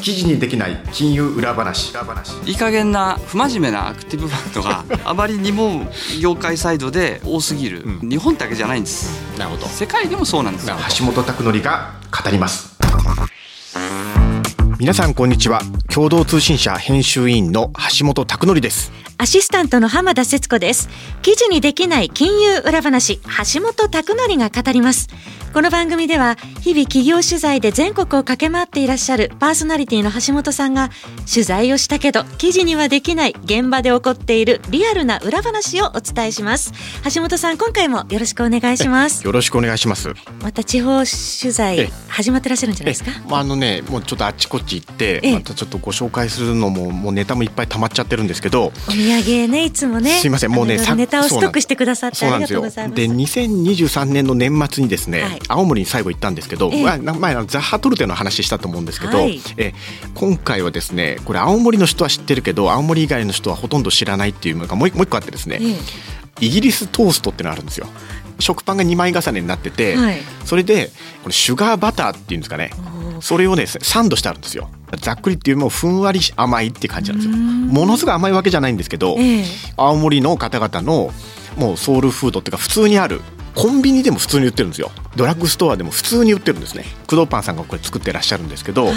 記事にできない金融裏話。いい加減な不真面目なアクティブファンドが あまりにも業界サイドで多すぎる、うん、日本だけじゃないんです。なるほど。世界でもそうなんです。よ橋本拓則が語ります。皆さんこんにちは。共同通信社編集委員の橋本拓則です。アシスタントの浜田節子です。記事にできない金融裏話橋本拓則が語りますこの番組では日々企業取材で全国を駆け回っていらっしゃるパーソナリティの橋本さんが取材をしたけど記事にはできない現場で起こっているリアルな裏話をお伝えします。橋本さん今回もよろしくお願いします。よろしくお願いします。また地方取材始まってらっしゃるんじゃないですか？まああのねもうちょっとあっちこっち行ってまたちょっとご紹介するのももうネタもいっぱい溜まっちゃってるんですけど。お土産ねいつもねすいませんもうねネタをストックしてくださってありがとうございます。で2023年の年末にですね、はい、青森に最後行ったんですけど、ええ、前のザッハトルテの話したと思うんですけど、はい、え今回はですねこれ青森の人は知ってるけど青森以外の人はほとんど知らないっていうのがもう一個あってですね、え、イギリストーストってのがあるんですよ。食パンが2枚重ねになってて、はい、それでこれシュガーバターっていうんですかね。それをねサンドしてあるんですよ。ざっくりっていうよりもふんわり甘いって感じなんですよ。ものすごい甘いわけじゃないんですけど、え。青森の方々のもうソウルフードっていうか普通にあるコンビニでも普通に売ってるんですよ。ドラッグストアでも普通に売ってるんですね。工藤パンさんがこれ作ってらっしゃるんですけど、はい、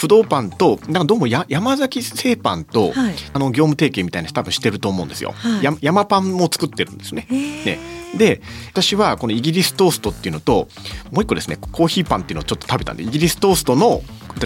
工藤パンとなんかどうもや山崎製パンと、はい、あの業務提携みたいな多分してると思うんですよ、はい、や山パンも作ってるんですね。ね。で私はこのイギリストーストっていうのともう一個ですねコーヒーパンっていうのをちょっと食べたんでイギリストーストの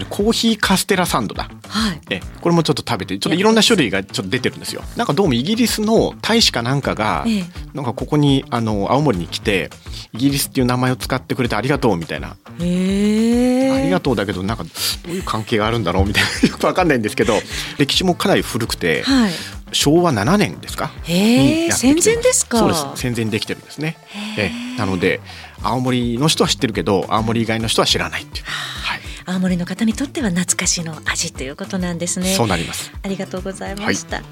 コーヒーカステラサンドだ、はい、えこれもちょっと食べてちょっといろんな種類がちょっと出てるんですよ。なんかどうもイギリスの大使かなんかが、ええ、なんかここにあの青森に来てイギリスっていう名前を使ってくれてありがとうみたいな、え。ありがとうだけどなんかどういう関係があるんだろうみたいな。よくわかんないんですけど歴史もかなり古くて、はい、昭和7年ですか？へえ戦前ですか？そうです。戦前できてるんですね。え。なので青森の人は知ってるけど青森以外の人は知らないっていう。はい青森の方にとっては懐かしの味ということなんですね。そうなります。ありがとうございました、はい、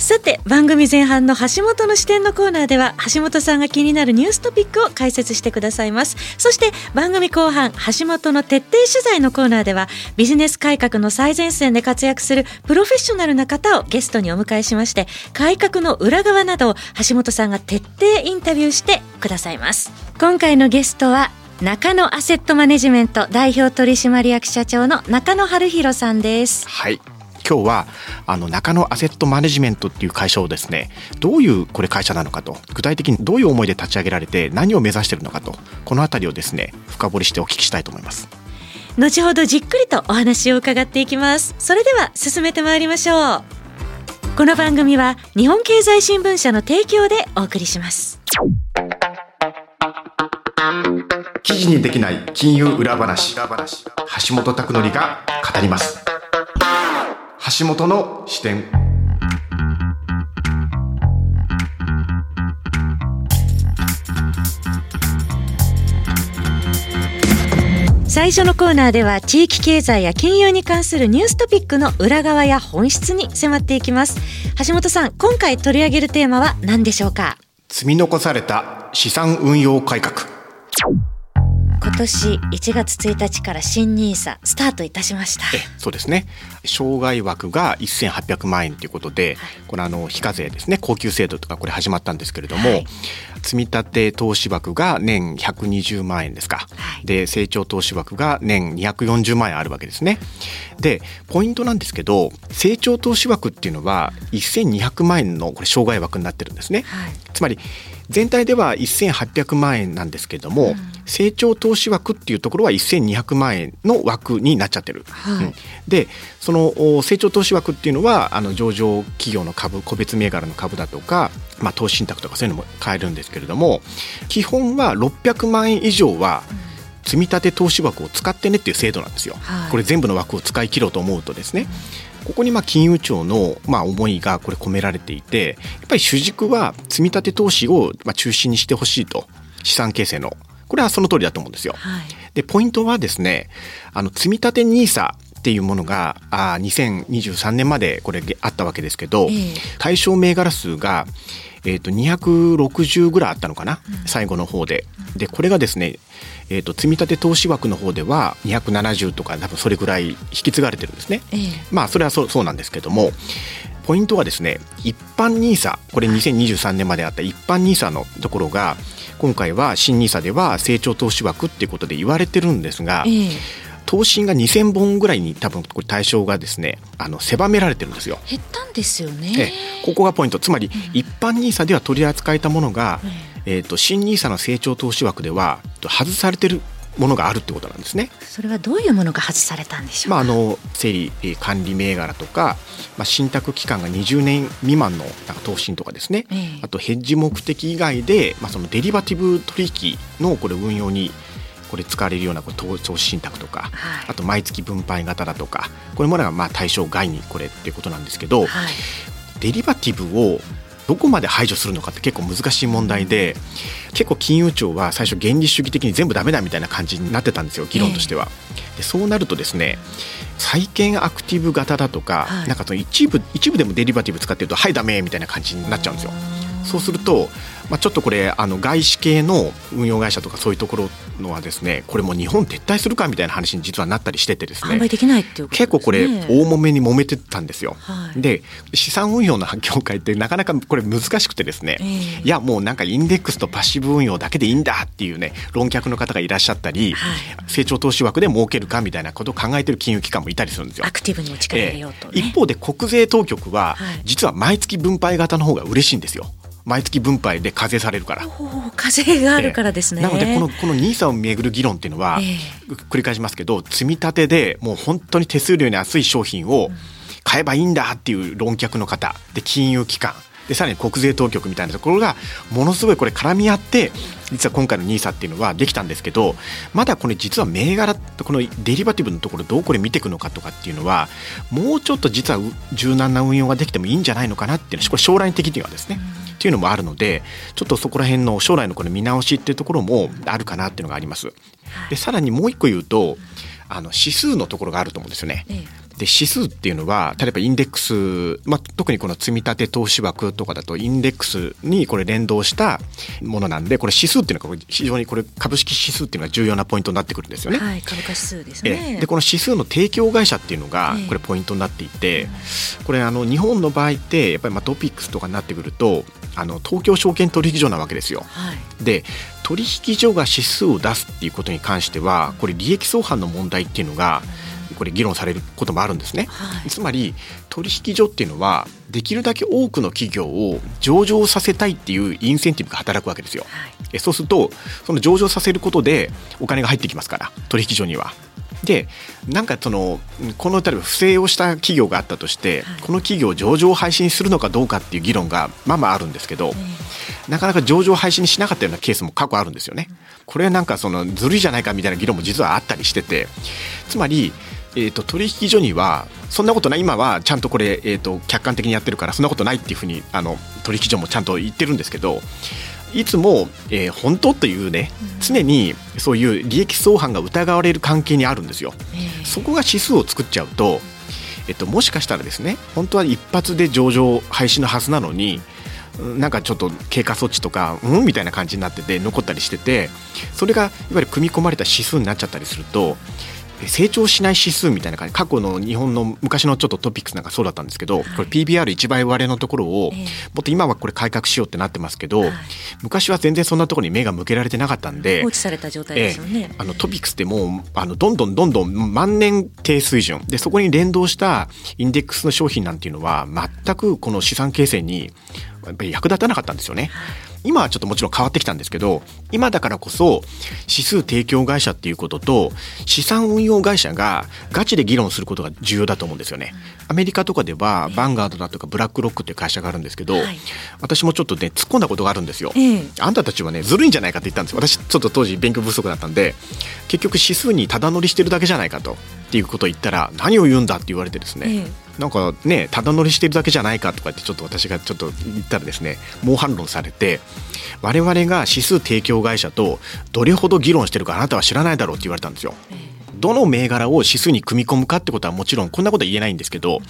さて番組前半の橋本の視点のコーナーでは橋本さんが気になるニューストピックを解説してくださいます。そして番組後半橋本の徹底取材のコーナーではビジネス改革の最前線で活躍するプロフェッショナルな方をゲストにお迎えしまして改革の裏側などを橋本さんが徹底インタビューしてくださいます。今回のゲストは中野アセットマネジメント代表取締役社長の中野春弘さんです。はい。今日はあの中野アセットマネジメントっていう会社をですねどういうこれ会社なのかと具体的にどういう思いで立ち上げられて何を目指しているのかとこの辺りをですね深掘りしてお聞きしたいと思います。後ほどじっくりとお話を伺っていきます。それでは進めてまいりましょう。この番組は日本経済新聞社の提供でお送りします記事にできない金融裏話。橋本拓則が語ります。橋本の視点。最初のコーナーでは地域経済や金融に関するニューストピックの裏側や本質に迫っていきます。橋本さん今回取り上げるテーマは何でしょうか？積み残された資産運用改革今年1月1日から新ニーサスタートいたしました。そうですね。障害枠が1800万円ということで、はい、これあの非課税ですね。高級制度とかこれ始まったんですけれども、はい、積立投資枠が年120万円ですか、はい、で成長投資枠が年240万円あるわけですね。でポイントなんですけど成長投資枠っていうのは1200万円のこれ障害枠になってるんですね、つまり全体では1800万円なんですけれども、うん、成長投資枠っていうところは1200万円の枠になっちゃってる。はい。うん、でその成長投資枠っていうのはあの上場企業の株個別銘柄の株だとか、まあ、投資信託とかそういうのも買えるんですけれども基本は600万円以上は、積立投資枠を使ってねっていう制度なんですよ、はい、これ全部の枠を使い切ろうと思うとですね、ここにまあ金融庁のまあ思いがこれ込められていてやっぱり主軸は積み立て投資をまあ中心にしてほしいと。資産形成の。これはその通りだと思うんですよ。はい、でポイントはですねあの積み立て NISA っっていうものがあ2023年までこれあったわけですけど、えー、対象銘柄数がえーと、260ぐらいあったのかな、うん、最後の方で。でこれがですね、えーと、積立投資枠の方では270とか多分それぐらい引き継がれてるんですね。えー、まあそれはそうそうなんですけどもポイントはですね一般 NISA これ2023年まであった一般 NISA のところが今回は新 NISA では成長投資枠っていうことで言われてるんですが、えー投資が2000本ぐらいに多分これ対象がですねあの狭められてるんですよ。減ったんですよね。ここがポイント。つまり、一般ニーサでは取り扱えたものが、うん、えーと、新ニーサの成長投資枠では外されてるものがあるってことなんですね。それはどういうものが外されたんでしょうまあ、あの整理管理銘柄とか、まあ、信託期間が20年未満のなんか投資とかですね、えー、あとヘッジ目的以外で、まあ、そのデリバティブ取引のこれ運用にこれ使われるような投資信託とか、はい、あと毎月分配型だとかこれもまあ対象外にこれっていうことなんですけど、はい、デリバティブをどこまで排除するのかって結構難しい問題で結構金融庁は最初原理主義的に全部ダメだみたいな感じになってたんですよ議論としては。でそうなるとですね債券アクティブ型だとか、はい、なんかその一部一部でもデリバティブ使ってるとはいダメみたいな感じになっちゃうんですよ。そうするとまあ、ちょっとこれあの外資系の運用会社とかそういうところのはですねこれも日本撤退するかみたいな話に実はなったりしててですね。結構これ大揉めに揉めてたんですよ。はい、で資産運用の業界ってなかなかこれ難しくてですね、えー、いやもうなんかインデックスとパッシブ運用だけでいいんだっていうね論客の方がいらっしゃったり、はい、成長投資枠で儲けるかみたいなことを考えてる金融機関もいたりするんですよ。アクティブに力入れようと、ね。えー、一方で国税当局は、実は毎月分配型の方が嬉しいんですよ。毎月分配で課税されるから。課税があるからですね、えー、なのでこのこの NISA をめぐる議論っていうのは、えー、繰り返しますけど積み立てでもう本当に手数料に安い商品を買えばいいんだっていう論客の方で金融機関でさらに国税当局みたいなところがものすごいこれ絡み合って実は今回の NISA っていうのはできたんですけどまだこれ実は銘柄このデリバティブのところどうこれ見ていくのかとかっていうのはもうちょっと実は柔軟な運用ができてもいいんじゃないのかなっていうのはこれ将来的にはですね。っていうのもあるのでちょっとそこら辺の将来のこの見直しっていうところもあるかなっていうのがあります。でさらにもう一個言うとあの指数のところがあると思うんですよね。で指数っていうのは例えばインデックス、まあ、特にこの積み立て投資枠とかだとインデックスにこれ連動したものなんでこれ指数っていうのが非常にこれ株式指数っていうのが重要なポイントになってくるんですよね。はい、株価指数ですね。でこの指数の提供会社っていうのがこれポイントになっていて、これあの日本の場合ってやっぱりまあトピックスとかになってくるとあの東京証券取引所なわけですよ。はい、で取引所が指数を出すっていうことに関してはこれ利益相反の問題っていうのが、これ議論されることもあるんですね、はい、つまり取引所っていうのはできるだけ多くの企業を上場させたいっていうインセンティブが働くわけですよ、はい、そうするとその上場させることでお金が入ってきますから取引所には。でなんかそのこの例えば不正をした企業があったとして、はい、この企業を上場配信するのかどうかっていう議論がまあまああるんですけど、なかなか上場配信にしなかったようなケースも過去あるんですよね。これはなんかそのずるいじゃないかみたいな議論も実はあったりしててつまりえーと、取引所にはそんなことない。今はちゃんとこれ、えーと、客観的にやってるからそんなことないっていうふうにあの取引所もちゃんと言ってるんですけどいつも、えー、本当というね常にそういう利益相反が疑われる関係にあるんですよ。そこが指数を作っちゃうと、えっと、もしかしたらですね本当は一発で上場廃止のはずなのになんかちょっと経過措置とかうん？みたいな感じになってて残ったりしててそれがいわゆる組み込まれた指数になっちゃったりすると成長しない指数みたいな感じ。過去の日本の昔のちょっとトピックスなんかそうだったんですけど、はい、これ PBR1 倍割れのところを、もっと今はこれ改革しようってなってますけど、はい、昔は全然そんなところに目が向けられてなかったんで放置された状態ですよね、あのトピックスってもうあのどんどんどんどん万年低水準。でそこに連動したインデックスの商品なんていうのは全くこの資産形成にやっぱり役立たなかったんですよね。今はちょっともちろん変わってきたんですけど今だからこそ指数提供会社っていうことと資産運用会社がガチで議論することが重要だと思うんですよね。アメリカとかではバンガードだとかブラックロックっていう会社があるんですけど、はい、私もちょっとね突っ込んだことがあるんですよ、えー、あんたたちはねずるいんじゃないかって言ったんです。よ私ちょっと当時勉強不足だったんで結局指数にただ乗りしてるだけじゃないかとっていうことを言ったら何を言うんだって言われてですね、えーなんかねただ乗りしてるだけじゃないかとかってちょっと私がちょっと言ったらですね猛反論されて我々が指数提供会社とどれほど議論してるかあなたは知らないだろうって言われたんですよ。どの銘柄を指数に組み込むかってことはもちろんこんなことは言えないんですけど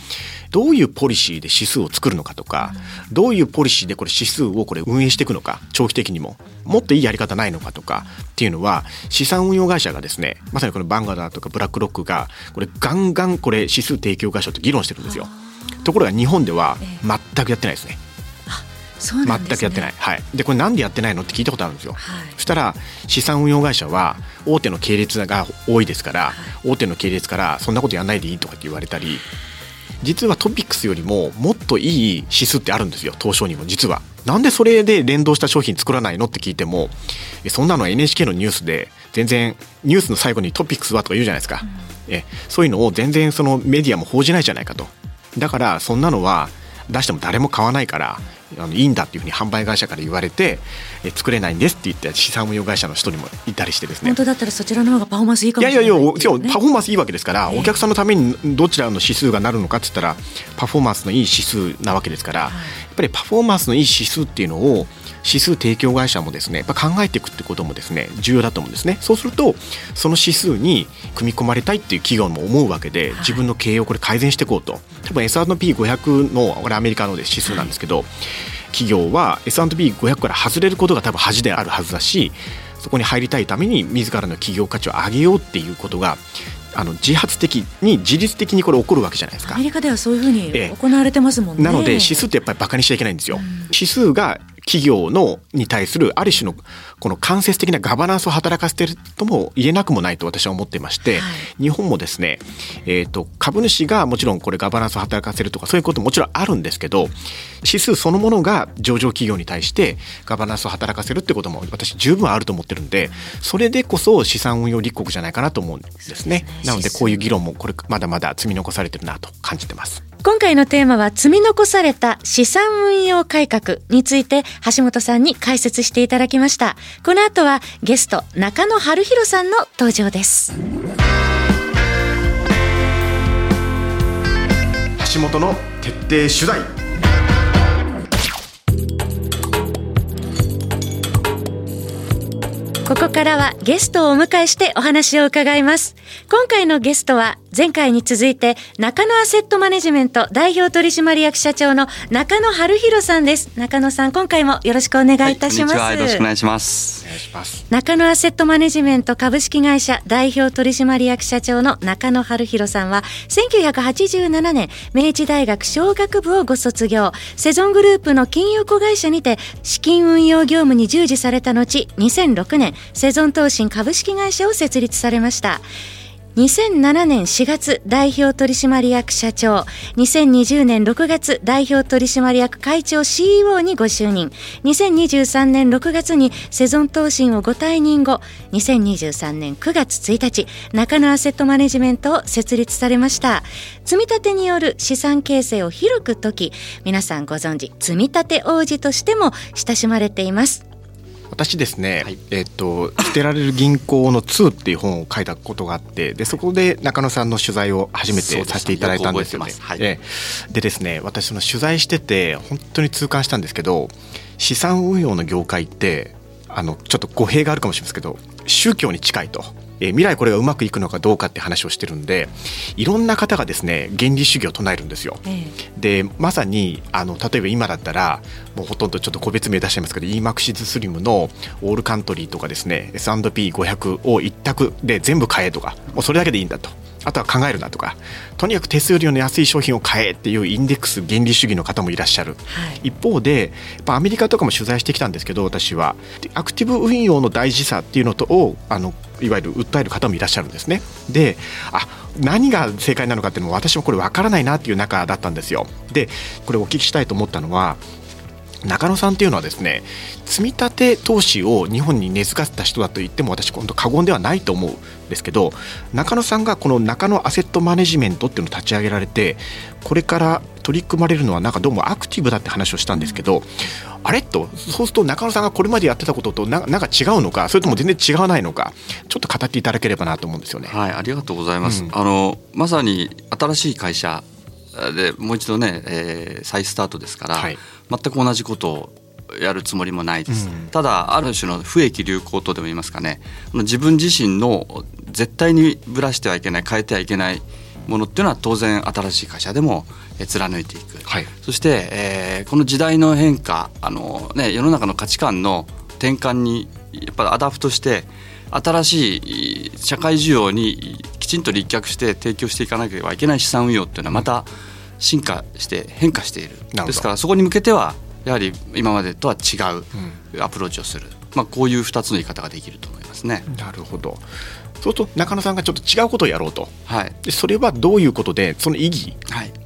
どういうポリシーで指数を作るのかとかどういうポリシーでこれ指数をこれ運営していくのか長期的にももっといいやり方ないのかとかっていうのは資産運用会社がですねまさにこのバンガーダとかブラックロックがこれガンガンこれ指数提供会社と議論してるんですよ。ところが日本では全くやってないですね。ね、全くやってない、はい、でこれなんでやってないのって聞いたことあるんですよ、はい、そしたら資産運用会社は大手の系列が多いですから、はい、大手の系列からそんなことやらないでいいとかって言われたり実はトピックスよりももっといい指数ってあるんですよ。東証にも実は。なんでそれで連動した商品作らないのって聞いてもそんなの NHK のニュースで全然ニュースの最後にトピックスはとか言うじゃないですか、うん、えそういうのを全然そのメディアも報じないじゃないかと。だからそんなのは出しても誰も買わないからあのいいんだっていうふうに販売会社から言われてえ作れないんですって言って資産運用会社の人にもいたりしてですね。本当だったらそちらの方がパフォーマンスいいかもしれない、ね、いやいやいやパフォーマンスいいわけですから、えー、お客さんのためにどちらの指数がなるのかって言ったらパフォーマンスのいい指数なわけですから、はい、やっぱりパフォーマンスのいい指数っていうのを指数提供会社もですねやっぱ考えていくってこともですね重要だと思うんですね。そうするとその指数に組み込まれたいっていう企業も思うわけで自分の経営をこれ改善していこうと。多分 S&P500 のこれアメリカの指数なんですけど、はい、企業は S&P500 から外れることが多分恥であるはずだしそこに入りたいために自らの企業価値を上げようっていうことがあの自発的に自律的にこれ起こるわけじゃないですか。アメリカではそういうふうに行われてますもんね、なので指数ってやっぱりバカにしちゃいけないんですよ、うん、指数が企業のに対するある種のこの間接的なガバナンスを働かせてるとも言えなくもないと私は思っていまして、はい、日本もですね、えーと、株主がもちろんこれガバナンスを働かせるとかそういうことももちろんあるんですけど指数そのものが上場企業に対してガバナンスを働かせるってことも私十分あると思ってるんでそれでこそ資産運用立国じゃないかなと思うんですね。なのでこういう議論もこれまだまだ積み残されてるなと感じてます。今回のテーマは積み残された資産運用改革について橋本さんに解説していただきました。この後はゲスト中野春弘さんの登場です。橋本の徹底取材ここからはゲストをお迎えしてお話を伺います。今回のゲストは前回に続いて中野アセットマネジメント代表取締役社長の中野春弘さんです。中野さん、今回もよろしくお願いいたします。はい、よろしくお願いします。中野アセットマネジメント株式会社代表取締役社長の中野春弘さんは1987年明治大学商学部をご卒業セゾングループの金融子会社にて資金運用業務に従事された後2006年セゾン投信株式会社を設立されました。2007年4月代表取締役社長、2020年6月代表取締役会長 CEO にご就任、2023年6月にセゾン投信をご退任後、2023年9月1日、中野アセットマネジメントを設立されました。積み立てによる資産形成を広く解き、皆さんご存知、積み立て王子としても親しまれています。私ですね、はい、えっ、と捨てられる銀行の2っていう本を書いたことがあってでそこで中野さんの取材を初めてさせていただいたんですよね。はい、でですね私その取材してて本当に痛感したんですけど資産運用の業界ってあのちょっと語弊があるかもしれませんけど宗教に近いと。え未来これがうまくいくのかどうかって話をしてるんでいろんな方がですね原理主義を唱えるんですよ。ええ、でまさにあの例えば今だったらもうほとんどちょっと個別名出しちゃいますけど EMAXIS スリムのオールカントリーとかですね S&P500 を一択で全部買えとかもうそれだけでいいんだと。あとは考えるなとかとにかく手数料の安い商品を買えっていうインデックス原理主義の方もいらっしゃる、はい、一方でやっぱアメリカとかも取材してきたんですけど私はアクティブ運用の大事さっていうのとをあのいわゆる訴える方もいらっしゃるんですね。であ何が正解なのかっていうのも私もこれ分からないなっていう中だったんですよ。でこれお聞きしたいと思ったのは中野さんっていうのはですね積み立て投資を日本に根付かせた人だと言っても私本当過言ではないと思うんですけど中野さんがこの中野アセットマネジメントっていうのを立ち上げられてこれから取り組まれるのはなんかどうもアクティブだって話をしたんですけどあれ？と。そうすると中野さんがこれまでやってたこととななんか違うのか？それとも全然違わないのか？ちょっと語っていただければなと思うんですよね。はいありがとうございます、うん、あのまさに新しい会社でもう一度ね、えー、再スタートですから、はい、全く同じことをやるつもりもないです、うん、ただある種の不益流行とでも言いますかね。自分自身の絶対にぶらしてはいけない変えてはいけないものっていうのは当然新しい会社でも貫いていく、はい、そして、えー、この時代の変化あの、ね、世の中の価値観の転換にやっぱり adapt して新しい社会需要にきちんと立脚して提供していかなければいけない資産運用っていうのはまた進化して変化している、うん、ですからそこに向けてはやはり今までとは違うアプローチをする、まあ、こういう2つの言い方ができると思いますね。なるほど。そうすると中野さんがちょっと違うことをやろうと、はい、でそれはどういうことでその意義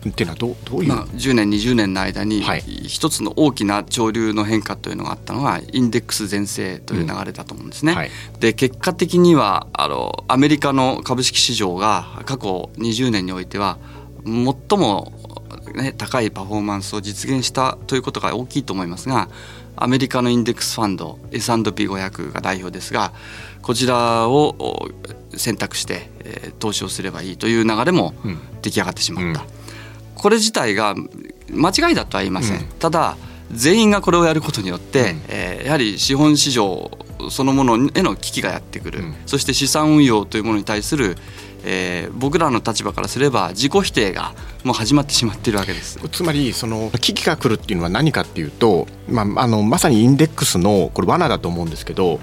っていうのはどうどういう、まあ、10年20年の間に一つの大きな潮流の変化というのがあったのがインデックス全盛という流れだと思うんですね。うんはい、で結果的にはあのアメリカの株式市場が過去20年においては最も、ね、高いパフォーマンスを実現したということが大きいと思いますがアメリカのインデックスファンド S&P500 が代表ですがこちらを選択して、えー、投資をすればいいという流れも出来上がってしまった、うん、これ自体が間違いだとは言いません、うん、ただ全員がこれをやることによって、うん、えー、やはり資本市場そのものへの危機がやってくる、そして資産運用というものに対するえー、僕らの立場からすれば自己否定がもう始まってしまっているわけです。つまりその危機が来るっていうのは何かっていうと、まあ、あのまさにインデックスのこれ罠だと思うんですけど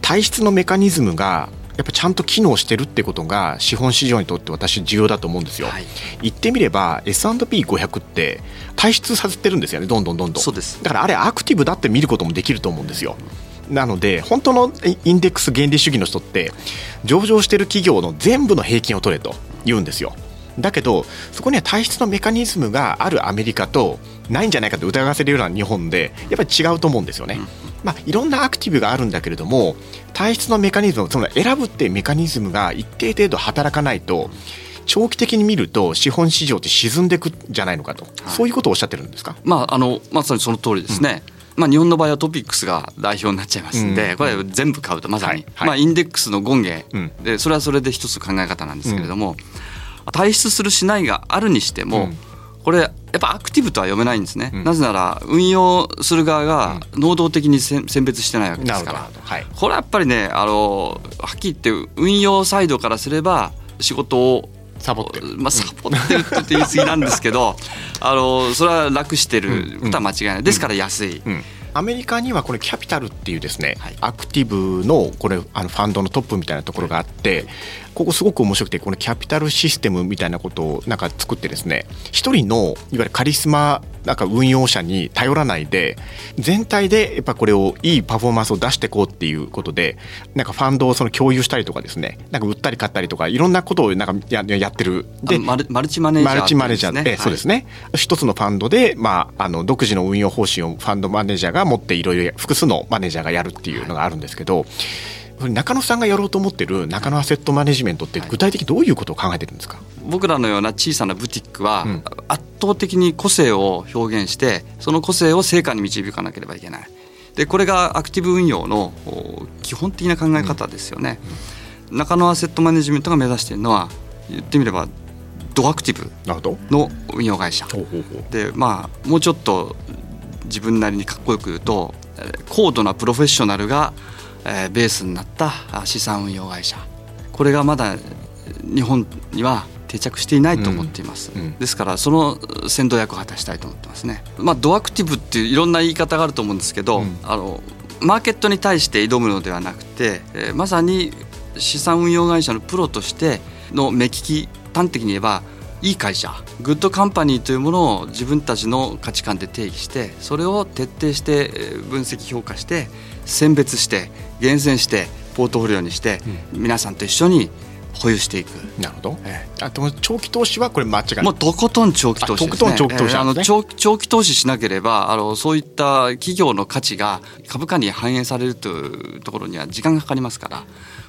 体質のメカニズムがやっぱちゃんと機能してるってことが資本市場にとって私重要だと思うんですよ、はい、言ってみれば S&P500 って退出させてるんですよねどんどんどんどん。そうです。だからあれアクティブだって見ることもできると思うんですよなので本当のインデックス原理主義の人って上場してる企業の全部の平均を取れと言うんですよ。だけどそこには体質のメカニズムがあるアメリカとないんじゃないかと疑わせるような日本でやっぱり違うと思うんですよね。まあ、いろんなアクティブがあるんだけれども体質のメカニズムその選ぶっていうメカニズムが一定程度働かないと長期的に見ると資本市場って沈んでいくんじゃないのかと、はい、そういうことをおっしゃってるんですか、まあ、あのまさにその通りですね。うんまあ、日本の場合はトピックスが代表になっちゃいますんで、これ全部買うとまさに、まあ、インデックスの権限。でそれはそれで一つ考え方なんですけれども、退出するしないがあるにしても、これやっぱアクティブとは読めないんですね、なぜなら運用する側が能動的に選別してないわけですから、これはやっぱりねあのはっきり言って運用サイドからすれば仕事をサボってる、まあ、サボってるって言い過ぎなんですけど あのそれは楽してる。ことは間違いない。ですから安い。うんうん。アメリカにはこれキャピタルっていうですね、はい、アクティブのこれあのファンドのトップみたいなところがあってここすごく面白くてこのキャピタルシステムみたいなことをなんか作ってですね一人のいわゆるカリスマなんか運用者に頼らないで全体でやっぱこれをいいパフォーマンスを出していこうっていうことでなんかファンドをその共有したりとかですねなんか売ったり買ったりとかいろんなことをなんかややってる。でマルマルチマネージャー、マルチマネージャーって、そうですね。一つのファンドで、まあ、あの独自の運用方針をファンドマネージャーが持っていろいろ複数のマネージャーがやるっていうのがあるんですけど、中野さんがやろうと思ってる中野アセットマネジメントって具体的どういうことを考えてるんですか、はい、僕らのような小さなブティックは圧倒的に個性を表現してその個性を成果に導かなければいけない。でこれがアクティブ運用の基本的な考え方ですよね、うん、中野アセットマネジメントが目指しているのは言ってみればドアクティブの運用会社。でまあもうちょっと自分なりにかっこよく言うと高度なプロフェッショナルがえー、ベースになった資産運用会社。これがまだ日本には定着していないと思っています、うんうん、ですからその先導役を果たしたいと思ってますね、まあ、ドアクティブっていういろんな言い方があると思うんですけど、うん、あのマーケットに対して挑むのではなくて、えー、まさに資産運用会社のプロとしての目利き端的に言えばいい会社グッドカンパニーというものを自分たちの価値観で定義してそれを徹底して分析評価して選別して厳選してポートフォリオにして、皆さんと一緒に保有していく。なるほど。ええ、あと長期投資はこれ間違いない。もうとことん長期投資です、ね、とことん長期投資、ね、あの長長期投資しなければあのそういった企業の価値が株価に反映されるというところには時間がかかりますから。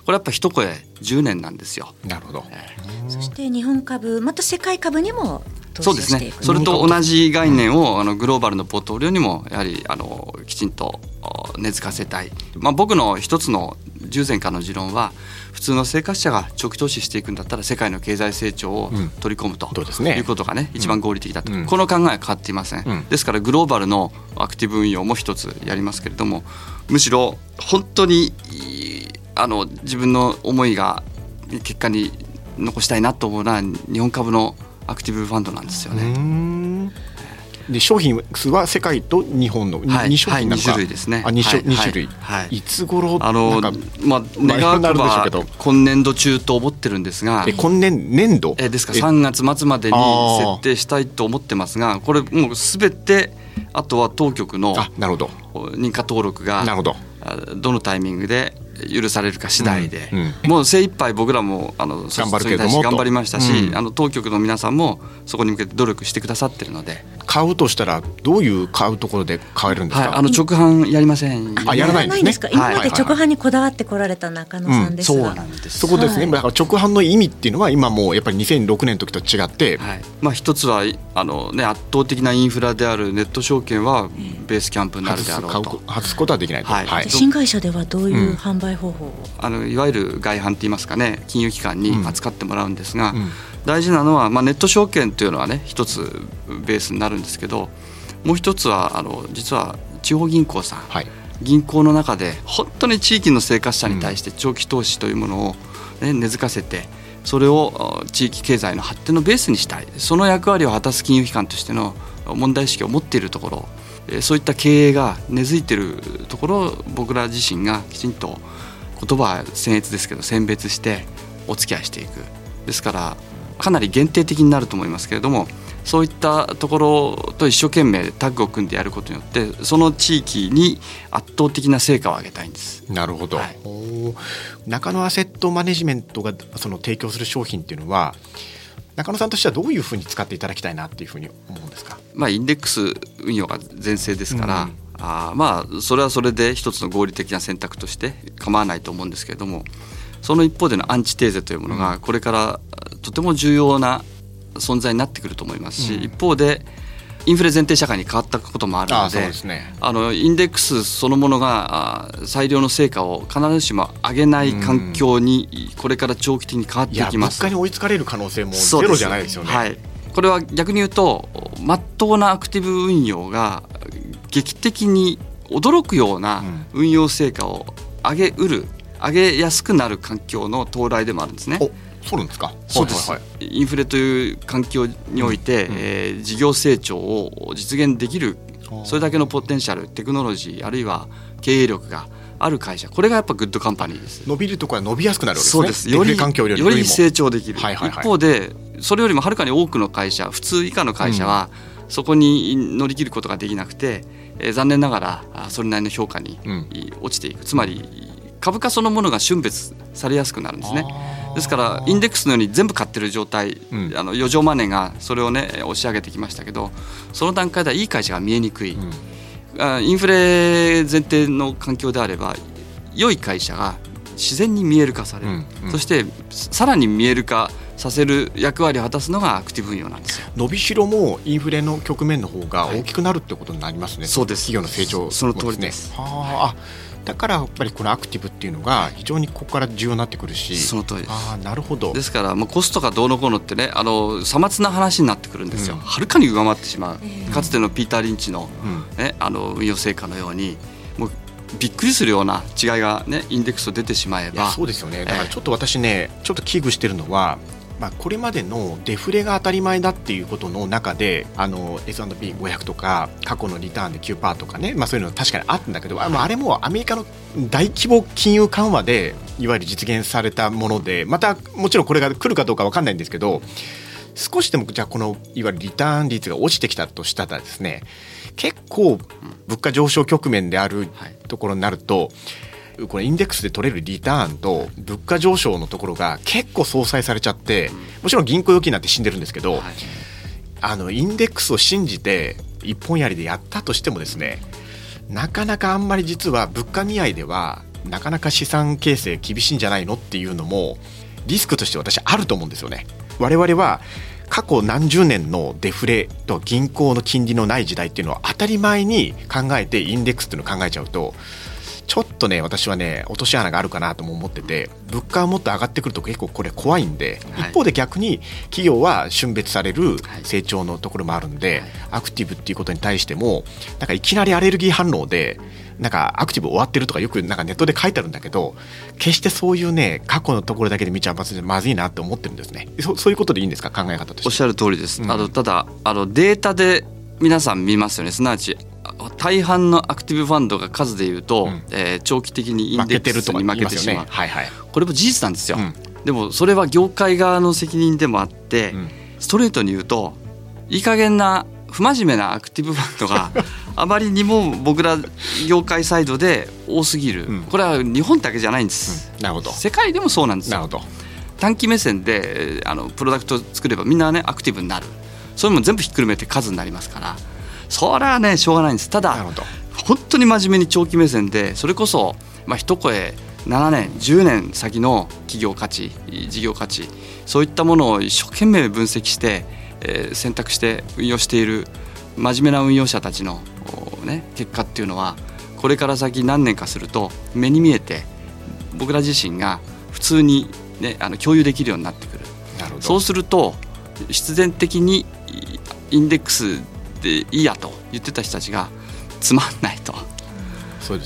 これやっぱ一声10年なんですよ。なるほど。えー、そして日本株また世界株にもそうですね。それと同じ概念をあのグローバルのポートフォリオにもやはりあのきちんと根付かせたい、まあ、僕の一つの従前からの持論は普通の生活者が長期投資していくんだったら世界の経済成長を取り込むと、うんね、いうことがね一番合理的だと、うん、この考えは変わっていません、うん、ですからグローバルのアクティブ運用も一つやりますけれどもむしろ本当にあの自分の思いが結果に残したいなと思うのは日本株のアクティブファンドなんですよね。で商品数は世界と日本の 2,、はい、2商品なんか、はい、2種類ですね。あ 2, 種、はい、種類、はい、いつ頃あのまあ願わくば今年度中と思ってるんですが、え今年年度？えですか。ら3月末までに設定したいと思ってますが、これもうすべてあとは当局のなるほど。認可登録がなるほど。どのタイミングで許されるか次第で、うんうん、もう精一杯僕らもあの頑張るけども頑張りましたし、うん、あの当局の皆さんもそこに向けて努力してくださってるので。買うとしたらどういう買うところで買えるんですか、はい、あの直販やりません。あやらないんですね。今まで直販にこだわってこられた中野さんですが、そうなんです。そこですね、はい、だから直販の意味っていうのは今もうやっぱり2006年の時と違って、はい。まあ、一つはあの、ね、圧倒的なインフラであるネット証券はベースキャンプになるであろうと。外すことはできないと、はい。はい、新会社ではどういう販売方法を、あのいわゆる外販って言いますかね。金融機関に扱ってもらうんですが、うん、大事なのは、まあ、ネット証券というのはね一つベースになるんですけどもう一つはあの実は地方銀行さん、はい、銀行の中で本当に地域の生活者に対して長期投資というものを、ね、根付かせてそれを地域経済の発展のベースにしたい。その役割を果たす金融機関としての問題意識を持っているところそういった経営が根付いているところを僕ら自身がきちんと言葉は僭越ですけど選別してお付き合いしていく。ですからかなり限定的になると思いますけれどもそういったところと一生懸命タッグを組んでやることによってその地域に圧倒的な成果を上げたいんです。なるほど、はい、中野アセットマネジメントがその提供する商品っていうのは中野さんとしてはどういうふうに使っていただきたいなっていうふうに思うんですか、まあ、インデックス運用が全盛ですから、うん、あまあそれはそれで一つの合理的な選択として構わないと思うんですけれどもその一方でのアンチテーゼというものがこれからとても重要な存在になってくると思います。し、うん、一方でインフレ前提社会に変わったこともあるのであ、ね、あのインデックスそのものが最良の成果を必ずしも上げない環境にこれから長期的に変わっていきます。物価に追いつかれる可能性もゼロじゃないですよね。はい、これは逆に言うとまっとうなアクティブ運用が劇的に驚くような運用成果を上げうる上げやすくなる環境の到来でもあるんですね。そうなんですか？そうです、はいはい、インフレという環境において、うん、えー、事業成長を実現できるそれだけのポテンシャルテクノロジーあるいは経営力がある会社これがやっぱグッドカンパニーです。伸びるところは伸びやすくなるわけですね。そうです。より環境より成長できる、はいはいはい、一方でそれよりもはるかに多くの会社普通以下の会社は、うん、そこに乗り切ることができなくて、えー、残念ながらそれなりの評価に落ちていく、つまり株価そのものが瞬別されやすくなるんですね。ですからインデックスのように全部買ってる状態、うん、あの余剰マネーがそれをね押し上げてきましたけどその段階ではいい会社が見えにくい、うん、インフレ前提の環境であれば良い会社が自然に見える化される、うん。うん、そしてさらに見える化させる役割を果たすのがアクティブ運用なんですよ。伸びしろもインフレの局面の方が大きくなるってことになりますね、はい、そうです。企業の成長、ね、その通りです。はあ。だからやっぱりこのアクティブっていうのが非常にここから重要になってくるし。その通りです。あなるほど。ですからもうコストがどうのこうのってねあのさまつな話になってくるんですよ、は、う、る、ん、かに上回ってしまう、えー、かつてのピーター・リンチの,、ね、あの運用成果のようにもうびっくりするような違いがねインデックスと出てしまえば。そうですよね。だからちょっと私ね、えー、ちょっと危惧してるのはまあ、これまでのデフレが当たり前だっていうことの中であの S&P500 とか過去のリターンで9%とかね、まあ、そういうの確かにあったんだけどああれもアメリカの大規模金融緩和でいわゆる実現されたものでまたもちろんこれが来るかどうか分かんないんですけど少しでもじゃあこのいわゆるリターン率が落ちてきたとしたらですね結構物価上昇局面であるところになると、はいこれインデックスで取れるリターンと物価上昇のところが結構相殺されちゃってもちろん銀行預金なんて死んでるんですけど、はい、あのインデックスを信じて一本やりでやったとしてもですねなかなかあんまり実は物価見合いではなかなか資産形成厳しいんじゃないのっていうのもリスクとして私あると思うんですよね。我々は過去何十年のデフレと銀行の金利のない時代っていうのは当たり前に考えてインデックスっていうのを考えちゃうとちょっとね私はね落とし穴があるかなとも思ってて物価がもっと上がってくると結構これ怖いんで、はい、一方で逆に企業は峻別される成長のところもあるんで、はい、アクティブっていうことに対してもなんかいきなりアレルギー反応でなんかアクティブ終わってるとかよくなんかネットで書いてあるんだけど決してそういうね過去のところだけで見ちゃまずいなって思ってるんですね。そそういうことでいいんですか？考え方として。おっしゃる通りです、うん、あのただあのデータで皆さん見ますよね。すなわち大半のアクティブファンドが数でいうと、うん、えー、長期的にインデックスに負けてしまう、ねはいはい、これも事実なんですよ、うん、でもそれは業界側の責任でもあって、うん、ストレートに言うといい加減な不真面目なアクティブファンドが あまりにも僕ら業界サイドで多すぎる、うん、これは日本だけじゃないんです、うん、なるほど。世界でもそうなんですよ。短期目線であのプロダクト作ればみんなねアクティブになる。そういうのも全部ひっくるめて数になりますからそれはねしょうがないんです。ただ本当に真面目に長期目線でそれこそ、まあ、一声7年10年先の企業価値事業価値そういったものを一生懸命分析して、えー、選択して運用している真面目な運用者たちの、ね、結果っていうのはこれから先何年かすると目に見えて僕ら自身が普通に、ね、あの共有できるようになってくる。そうすると必然的にインデックスでいいやと言ってた人たちがつまんないと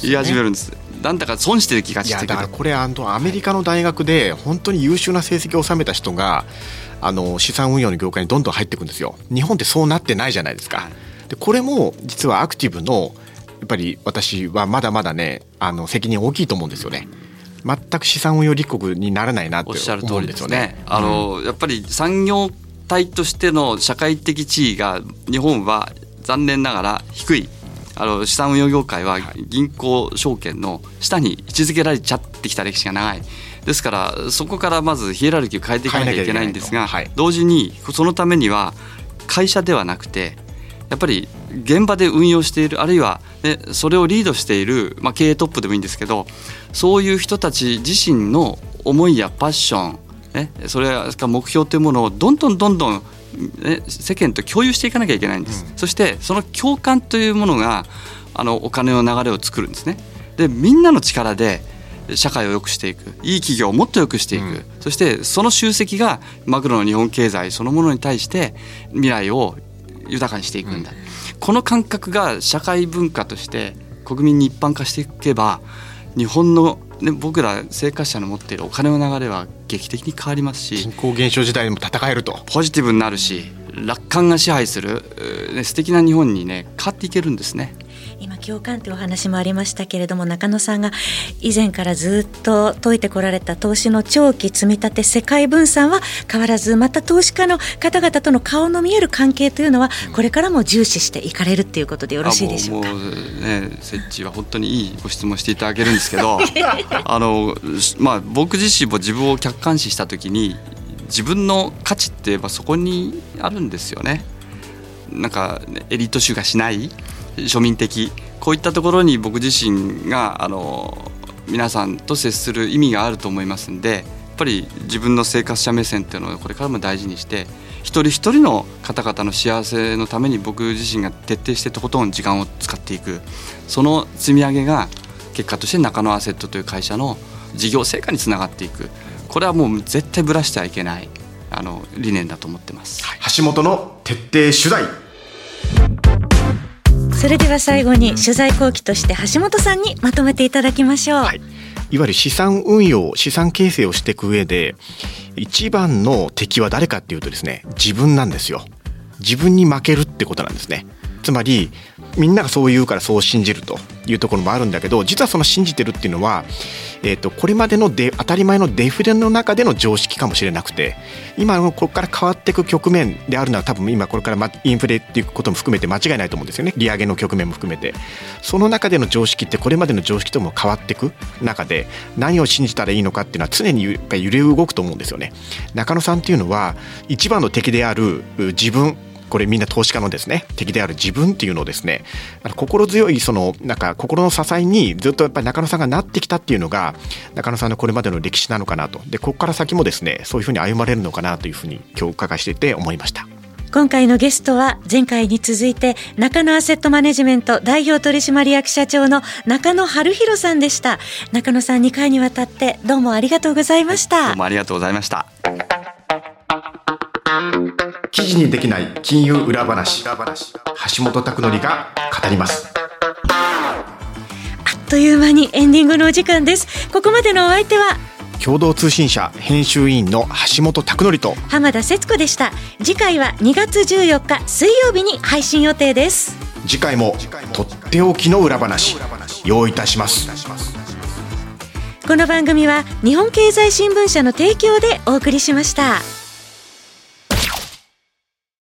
言い始めるんです。なんだか損してる気がしてだからこれあのアメリカの大学で本当に優秀な成績を収めた人があの資産運用の業界にどんどん入っていくんですよ。日本ってそうなってないじゃないですか。でこれも実はアクティブのやっぱり私はまだまだねあの責任大きいと思うんですよね。全く資産運用立国にならないなって思うんですよね。ね。あの、うん、やっぱり産業体としての社会的地位が日本は残念ながら低い。あの資産運用業界は銀行証券の下に位置づけられちゃってきた歴史が長い。ですからそこからまずヒエラルキーを変えていかなきゃいけないんですが、はい、同時にそのためには会社ではなくてやっぱり現場で運用しているあるいは、ね、それをリードしている、まあ、経営トップでもいいんですけどそういう人たち自身の思いやパッションね、それが目標というものをどんどんどんどん、ね、世間と共有していかなきゃいけないんです、うん、そしてその共感というものがあのお金の流れを作るんですね。でみんなの力で社会を良くしていく。いい企業をもっと良くしていく、うん、そしてその集積がマクロの日本経済そのものに対して未来を豊かにしていくんだ、うん、この感覚が社会文化として国民に一般化していけば日本のね、僕ら生活者の持っているお金の流れは劇的に変わりますし人口減少時代でも戦えるとポジティブになるし楽観が支配する、ね、素敵な日本にね変わっていけるんですね。今共感というお話もありましたけれども中野さんが以前からずっと解いてこられた投資の長期積み立て世界分散は変わらずまた投資家の方々との顔の見える関係というのはこれからも重視していかれるっていうことでよろしいでしょうか。もうね設置は本当にいいご質問していただけるんですけどあのまあ僕自身も自分を客観視した時に自分の価値ってまあそこにあるんですよね。なんかエリート種がしない庶民的こういったところに僕自身があの皆さんと接する意味があると思いますんでやっぱり自分の生活者目線っていうのをこれからも大事にして一人一人の方々の幸せのために僕自身が徹底してとことん時間を使っていくその積み上げが結果として中野アセットという会社の事業成果につながっていく。これはもう絶対ぶらしてはいけないあの理念だと思ってます、はい、橋本の徹底取材。それでは最後に取材後期として橋本さんにまとめていただきましょう、はい、いわゆる資産運用資産形成をしていく上で一番の敵は誰かっていうとですね自分なんですよ。自分に負けるってことなんですね。つまりみんながそう言うからそう信じるというところもあるんだけど実はその信じてるっていうのは、えーと、これまでので当たり前のデフレの中での常識かもしれなくて今のここから変わっていく局面であるのは多分今これからインフレっていうことも含めて間違いないと思うんですよね。利上げの局面も含めて。その中での常識ってこれまでの常識とも変わっていく中で何を信じたらいいのかっていうのは常にやっぱり揺れ動くと思うんですよね。中野さんっていうのは一番の敵である自分これみんな投資家のですね敵である自分っていうのをですね心強いそのなんか心の支えにずっとやっぱり中野さんがなってきたっていうのが中野さんのこれまでの歴史なのかなと。でここから先もですねそういうふうに歩まれるのかなというふうに今日お伺いしていて思いました。今回のゲストは前回に続いて中野アセットマネジメント代表取締役社長の中野春弘さんでした。中野さん2回にわたってどうもありがとうございました。どうもありがとうございました記事にできない金融裏話。橋本拓則が語ります。あっという間にエンディングのお時間です。ここまでのお相手は共同通信社編集員の橋本拓則と浜田節子でした。次回は2月14日水曜日に配信予定です。次回もとっておきの裏話用意いたします。この番組は日本経済新聞社の提供でお送りしました。